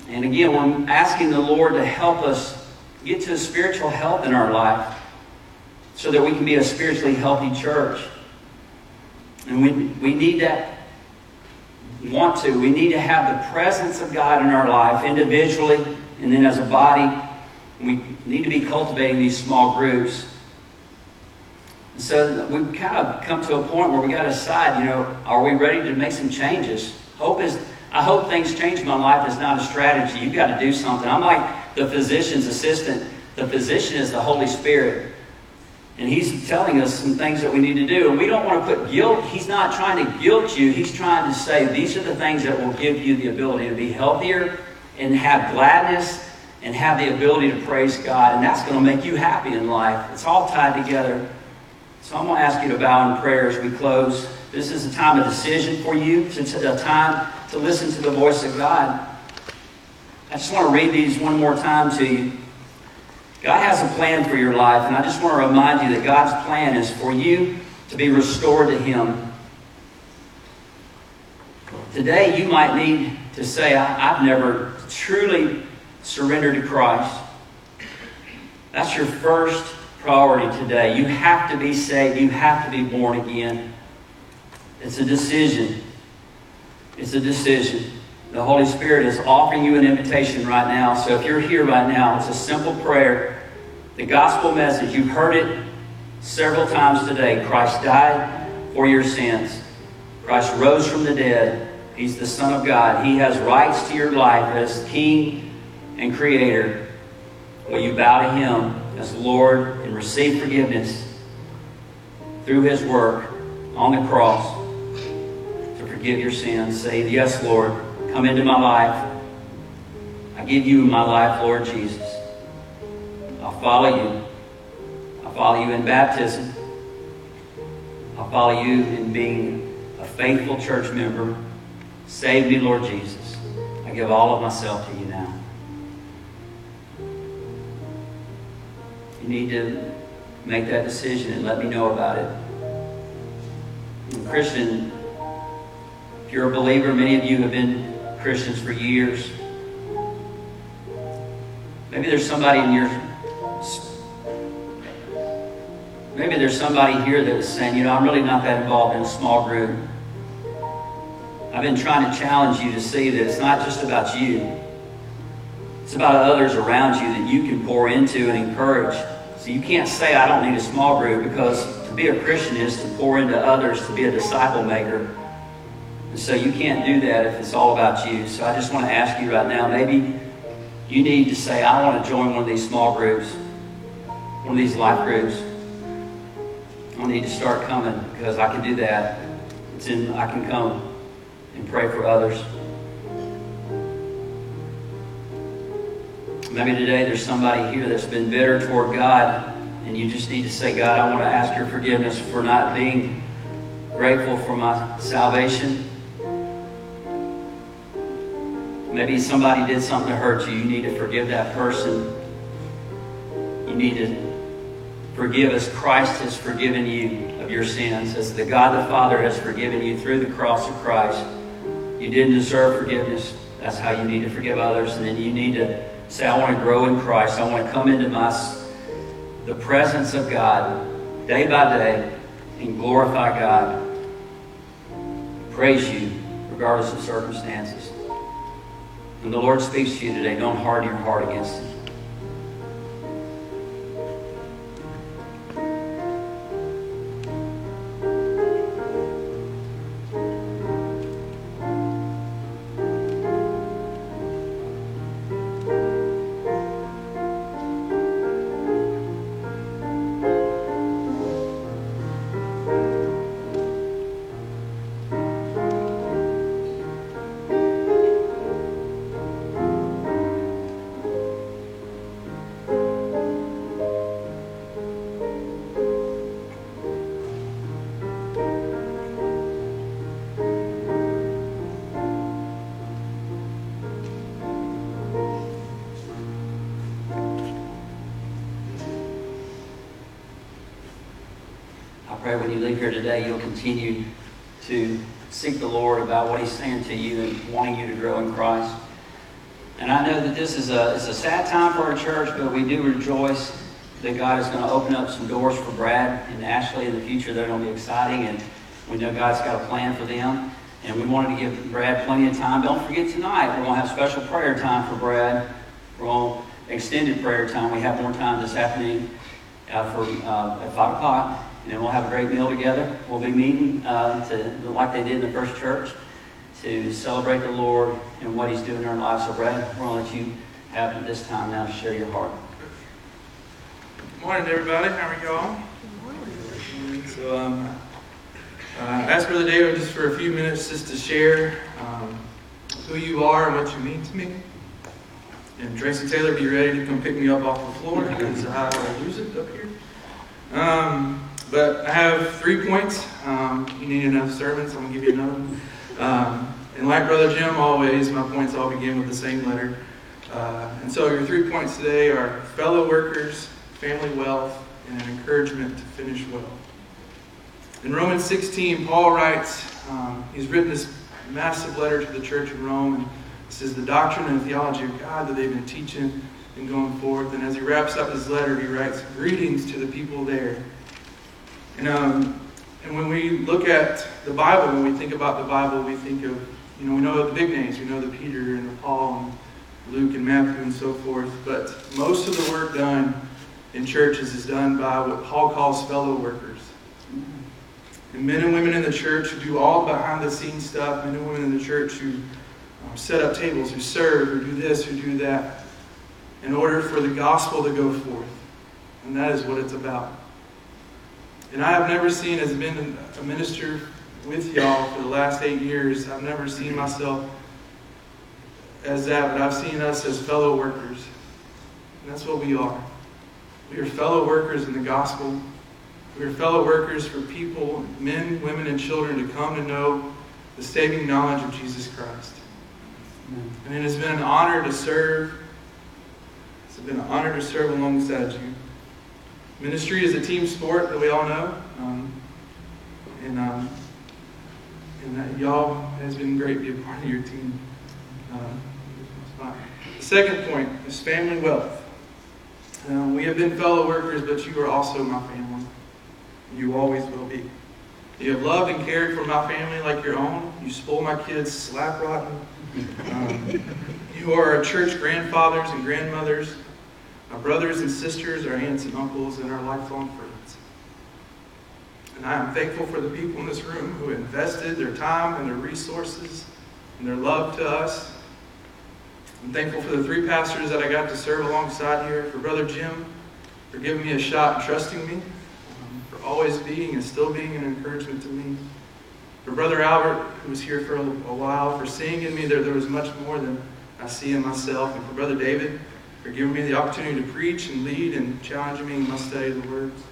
And again, we're asking the Lord to help us get to spiritual health in our life so that we can be a spiritually healthy church. And we, we need that, want to, we need to have the presence of God in our life individually and then as a body. We need to be cultivating these small groups. And so we've kind of come to a point where we got to decide, you know, are we ready to make some changes? Hope is, I hope things change my life is not a strategy. You've got to do something. I'm like the physician's assistant. The physician is the Holy Spirit. And he's telling us some things that we need to do. And we don't want to put guilt. He's not trying to guilt you. He's trying to say these are the things that will give you the ability to be healthier and have gladness and have the ability to praise God. And that's going to make you happy in life. It's all tied together. So I'm going to ask you to bow in prayer as we close. This is a time of decision for you. It's a time to listen to the voice of God. I just want to read these one more time to you. God has a plan for your life, and I just want to remind you that God's plan is for you to be restored to Him. Today, you might need to say, I've never truly surrendered to Christ. That's your first priority today. You have to be saved. You have to be born again. It's a decision. It's a decision. The Holy Spirit is offering you an invitation right now. So if you're here right now, it's a simple prayer. The gospel message, you've heard it several times today. Christ died for your sins. Christ rose from the dead. He's the Son of God. He has rights to your life as King and Creator. Will you bow to Him as Lord and receive forgiveness through His work on the cross to forgive your sins? Say, Yes, Lord, come into my life. I give you my life, Lord Jesus. I'll follow you. I'll follow you in baptism. I'll follow you in being a faithful church member. Save me, Lord Jesus. I give all of myself to you now. You need to make that decision and let me know about it. And Christian, if you're a believer, many of you have been Christians for years. Maybe there's somebody in your maybe there's somebody here that's saying, you know, I'm really not that involved in a small group. I've been trying to challenge you to see that it's not just about you. It's about others around you that you can pour into and encourage. So you can't say, I don't need a small group because to be a Christian is to pour into others, to be a disciple maker. And so you can't do that if it's all about you. So I just want to ask you right now, maybe you need to say, I want to join one of these small groups, one of these life groups. I need to start coming because I can do that. It's in, I can come and pray for others. Maybe today there's somebody here that's been bitter toward God, and you just need to say, God, I want to ask your forgiveness for not being grateful for my salvation. Maybe somebody did something to hurt you. You need to forgive that person. You need to forgive as Christ has forgiven you of your sins, as the God the Father has forgiven you through the cross of Christ. You didn't deserve forgiveness. That's how you need to forgive others. And then you need to say, I want to grow in Christ. I want to come into my the presence of God day by day and glorify God. Praise you regardless of circumstances. When the Lord speaks to you today, don't harden your heart against Him. Continue to seek the Lord about what He's saying to you and wanting you to grow in Christ. And I know that this is a, it's a sad time for our church, but we do rejoice that God is going to open up some doors for Brad and Ashley in the future. They're going to be exciting, and we know God's got a plan for them. And we wanted to give Brad plenty of time. Don't forget tonight, we're going to have special prayer time for Brad. We're on extended prayer time. We have more time this afternoon uh, for uh, at 5 o'clock and then we'll have a great meal together. We'll be meeting uh, to, like they did in the first church to celebrate the Lord and what He's doing in our lives. So, Brad, we're going to let you have this time now to share your heart. Good morning, everybody. How are y'all? Good morning. So, um, uh, ask Brother David just for a few minutes just to share um, who you are and what you mean to me. And Tracy Taylor, be ready to come pick me up off the floor because I will lose it up here. Um, but I have three points. Um, you need enough sermons, I'm going to give you another one. Um, and like Brother Jim, always, my points all begin with the same letter. Uh, and so your three points today are fellow workers, family wealth, and an encouragement to finish well. In Romans 16, Paul writes, um, he's written this massive letter to the church in Rome. And it says the doctrine and theology of God that they've been teaching and going forth. And as he wraps up his letter, he writes, Greetings to the people there. And, um, and when we look at the Bible, when we think about the Bible, we think of, you know, we know the big names. We know the Peter and the Paul and Luke and Matthew and so forth. But most of the work done in churches is done by what Paul calls fellow workers. And men and women in the church who do all behind the scenes stuff, men and women in the church who um, set up tables, who serve, who do this, who do that, in order for the gospel to go forth. And that is what it's about. And I have never seen, as been a minister with y'all for the last eight years, I've never seen myself as that, but I've seen us as fellow workers. And that's what we are. We are fellow workers in the gospel. We are fellow workers for people, men, women, and children to come to know the saving knowledge of Jesus Christ. And it has been an honor to serve. It's been an honor to serve alongside you. Ministry is a team sport that we all know. Um, and um, and y'all has been great to be a part of your team. Um, the second point is family wealth. Uh, we have been fellow workers, but you are also my family. You always will be. You have loved and cared for my family like your own. You spoil my kids slap rotten. Um, you are our church grandfathers and grandmothers, our brothers and sisters, our aunts and uncles, and our lifelong friends. And I am thankful for the people in this room who invested their time and their resources and their love to us I'm thankful for the three pastors that I got to serve alongside here, for Brother Jim, for giving me a shot and trusting me, um, for always being and still being an encouragement to me. For Brother Albert, who was here for a, while, for seeing in me that there was much more than I see in myself. And for Brother David, for giving me the opportunity to preach and lead and challenging me in my study of the words.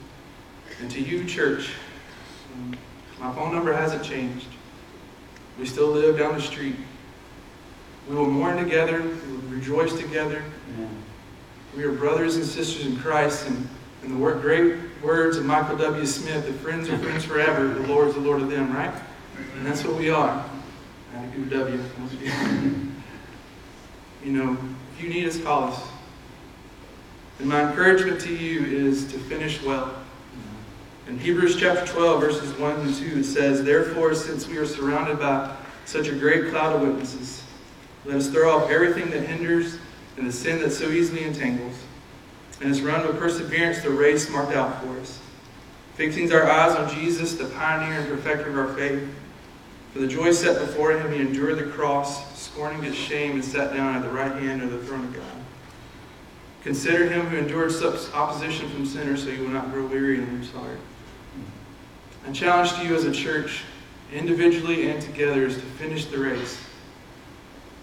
And to you, church, um, my phone number hasn't changed. We still live down the street. We will mourn together. We will rejoice together. Amen. We are brothers and sisters in Christ. And, and the word, great words of Michael W. Smith, the friends are friends forever. The Lord is the Lord of them, right? And that's what we are. W. you know, if you need us, call us. And my encouragement to you is to finish well. In Hebrews chapter 12, verses 1 and 2, it says, Therefore, since we are surrounded by such a great cloud of witnesses, let us throw off everything that hinders and the sin that so easily entangles. And let's run with perseverance the race marked out for us. Fixing our eyes on Jesus, the pioneer and perfecter of our faith. For the joy set before him, he endured the cross, scorning its shame, and sat down at the right hand of the throne of God. Consider him who endured such opposition from sinners so you will not grow weary and lose heart. I challenge to you as a church, individually and together, is to finish the race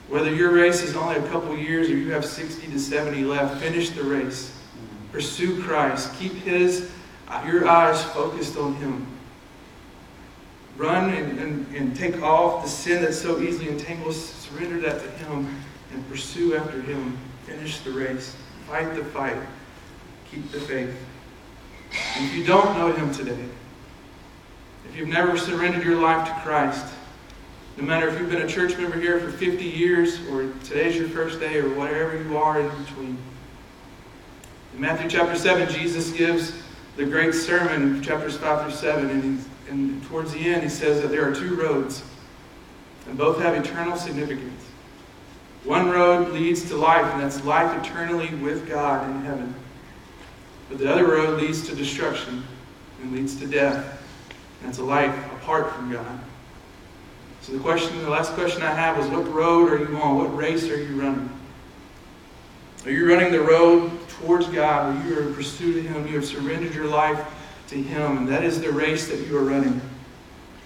whether your race is only a couple years or you have 60 to 70 left, finish the race. Pursue Christ. Keep his uh, your eyes focused on him. Run and, and, and take off the sin that so easily entangles. Surrender that to him and pursue after him. Finish the race. Fight the fight. Keep the faith. And if you don't know him today, if you've never surrendered your life to Christ, no matter if you've been a church member here for 50 years or today's your first day or whatever you are in between. In Matthew chapter 7, Jesus gives the great sermon, chapters 5 through 7, and, and towards the end he says that there are two roads, and both have eternal significance. One road leads to life, and that's life eternally with God in heaven. But the other road leads to destruction and leads to death. And it's a life apart from God. So the question, the last question I have is what road are you on? What race are you running? Are you running the road towards God where you are in pursuit of Him? You have surrendered your life to Him, and that is the race that you are running.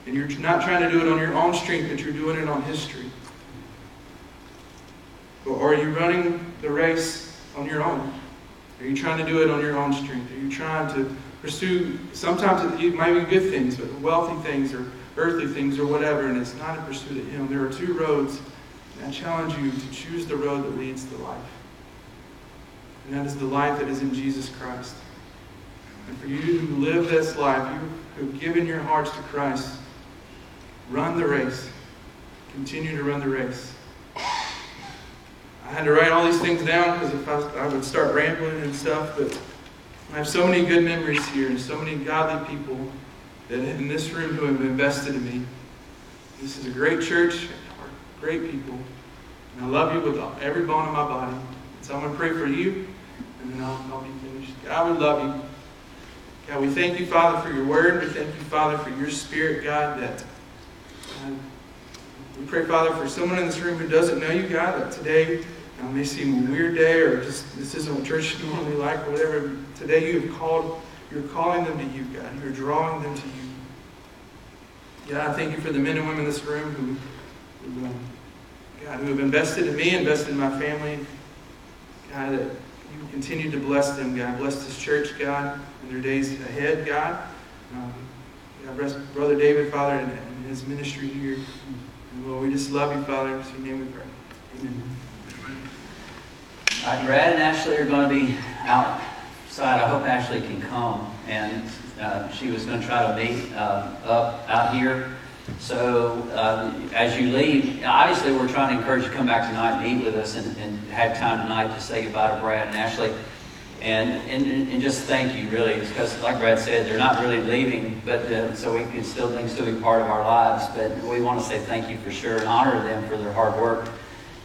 And you're not trying to do it on your own strength, but you're doing it on His strength. Or are you running the race on your own? Are you trying to do it on your own strength? Are you trying to pursue, sometimes it might be good things, but wealthy things or earthly things or whatever, and it's not a pursuit of Him. There are two roads, and I challenge you to choose the road that leads to life. And that is the life that is in Jesus Christ. And for you who live this life, you who have given your hearts to Christ, run the race. continue to run the race. I had to write all these things down because if I, I would start rambling and stuff, but I have so many good memories here and so many godly people that in this room who have invested in me. This is a great church, great people, and I love you with every bone in my body. So I'm going to pray for you, and then I'll, I'll be finished. God, we love you. God, we thank you, Father, for your word. We thank you, Father, for your spirit, God, that uh, we pray, Father, for someone in this room who doesn't know you, God, that today uh, may seem a weird day or just this isn't what church is normally like or whatever. Today you have called, you're calling them to you, God. You're drawing them to you. God, I thank you for the men and women in this room who, who um, God, who have invested in me, invested in my family. God, that you continue to bless them, God. Bless this church, God, in their days ahead, God. Um, God, Brother David, Father, and, and his ministry here. And Lord, we just love you, Father. In your name we pray. Amen. Right, Brad and Ashley are going to be outside. I hope Ashley can come. And uh, she was going to try to meet uh, up out here. So uh, as you leave, obviously we're trying to encourage you to come back tonight and eat with us and, and have time tonight to say goodbye to Brad and Ashley. And, and, and just thank you, really, because like Brad said, they're not really leaving, but uh, so we can still things still be part of our lives. But we want to say thank you for sure and honor them for their hard work.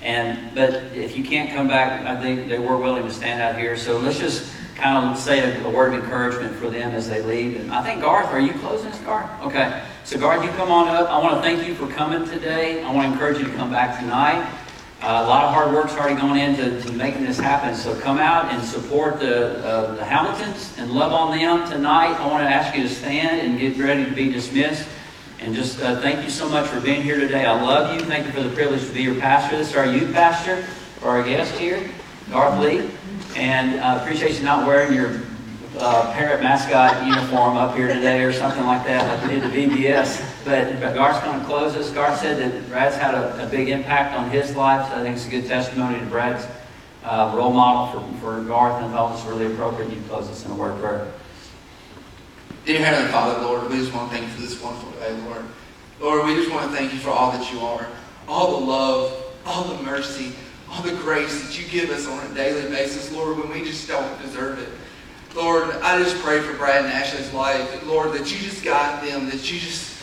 And but if you can't come back, I think they were willing to stand out here. So let's just kind of say a, a word of encouragement for them as they leave. And I think Garth, are you closing this, Garth? Okay. So Garth, you come on up. I want to thank you for coming today. I want to encourage you to come back tonight. Uh, a lot of hard work's already gone into to making this happen. So come out and support the, uh, the Hamiltons and love on them tonight. I want to ask you to stand and get ready to be dismissed. And just uh, thank you so much for being here today. I love you. Thank you for the privilege to be your pastor. This is our youth pastor, or our guest here, Garth Lee. And uh, appreciate you not wearing your uh, parrot mascot uniform up here today or something like that, like we did the VBS. But, but Garth's going to close us. Garth said that Brad's had a, a, big impact on his life, so I think it's a good testimony to Brad's uh, role model for, for Garth, and I thought it was really appropriate you close us in a word of prayer. Dear Heavenly Father, Lord, we just want to thank you for this wonderful day, Lord. Lord, we just want to thank you for all that you are, all the love, all the mercy, all the grace that you give us on a daily basis, Lord, when we just don't deserve it. Lord, I just pray for Brad and Ashley's life, Lord, that you just guide them, that you just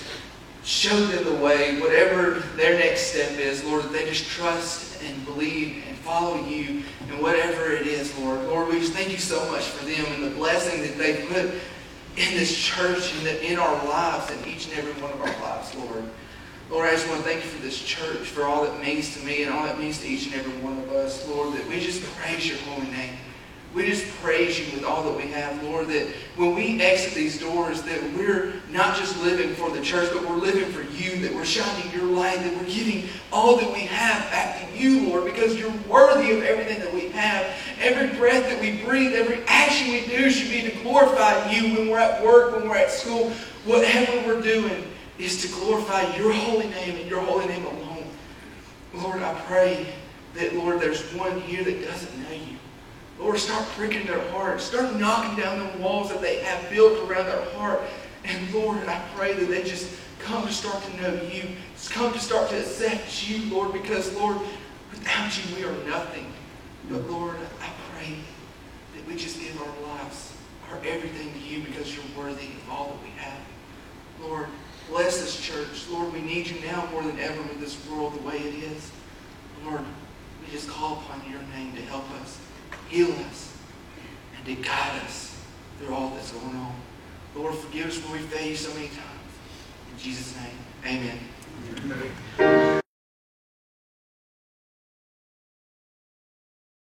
show them the way, whatever their next step is, Lord, that they just trust and believe and follow you and whatever it is, Lord. Lord, we just thank you so much for them and the blessing that they put in this church and in our lives, in each and every one of our lives, Lord. Lord, I just want to thank you for this church, for all that means to me and all that means to each and every one of us, Lord, that we just praise your holy name. We just praise you with all that we have, Lord, that when we exit these doors, that we're not just living for the church, but we're living for you, that we're shining your light, that we're giving all that we have back to you, Lord, because you're worthy of everything that we have. Every breath that we breathe, every action we do should be to glorify you when we're at work, when we're at school, whatever we're doing is to glorify your holy name and your holy name alone. Lord, I pray that, Lord, there's one here that doesn't know you. Lord, start breaking their hearts. Start knocking down the walls that they have built around their heart. And Lord, I pray that they just come to start to know you. Come to start to accept you, Lord, because, Lord, without you, we are nothing. But, Lord, I pray that we just give our lives, our everything to you because you're worthy of all that we have. Lord, bless this church. Lord, we need you now more than ever with this world the way it is. Lord, we just call upon your name to help us heal us, and to guide us through all that's going on. Lord, forgive us when we fail you so many times. In Jesus' name, amen. amen.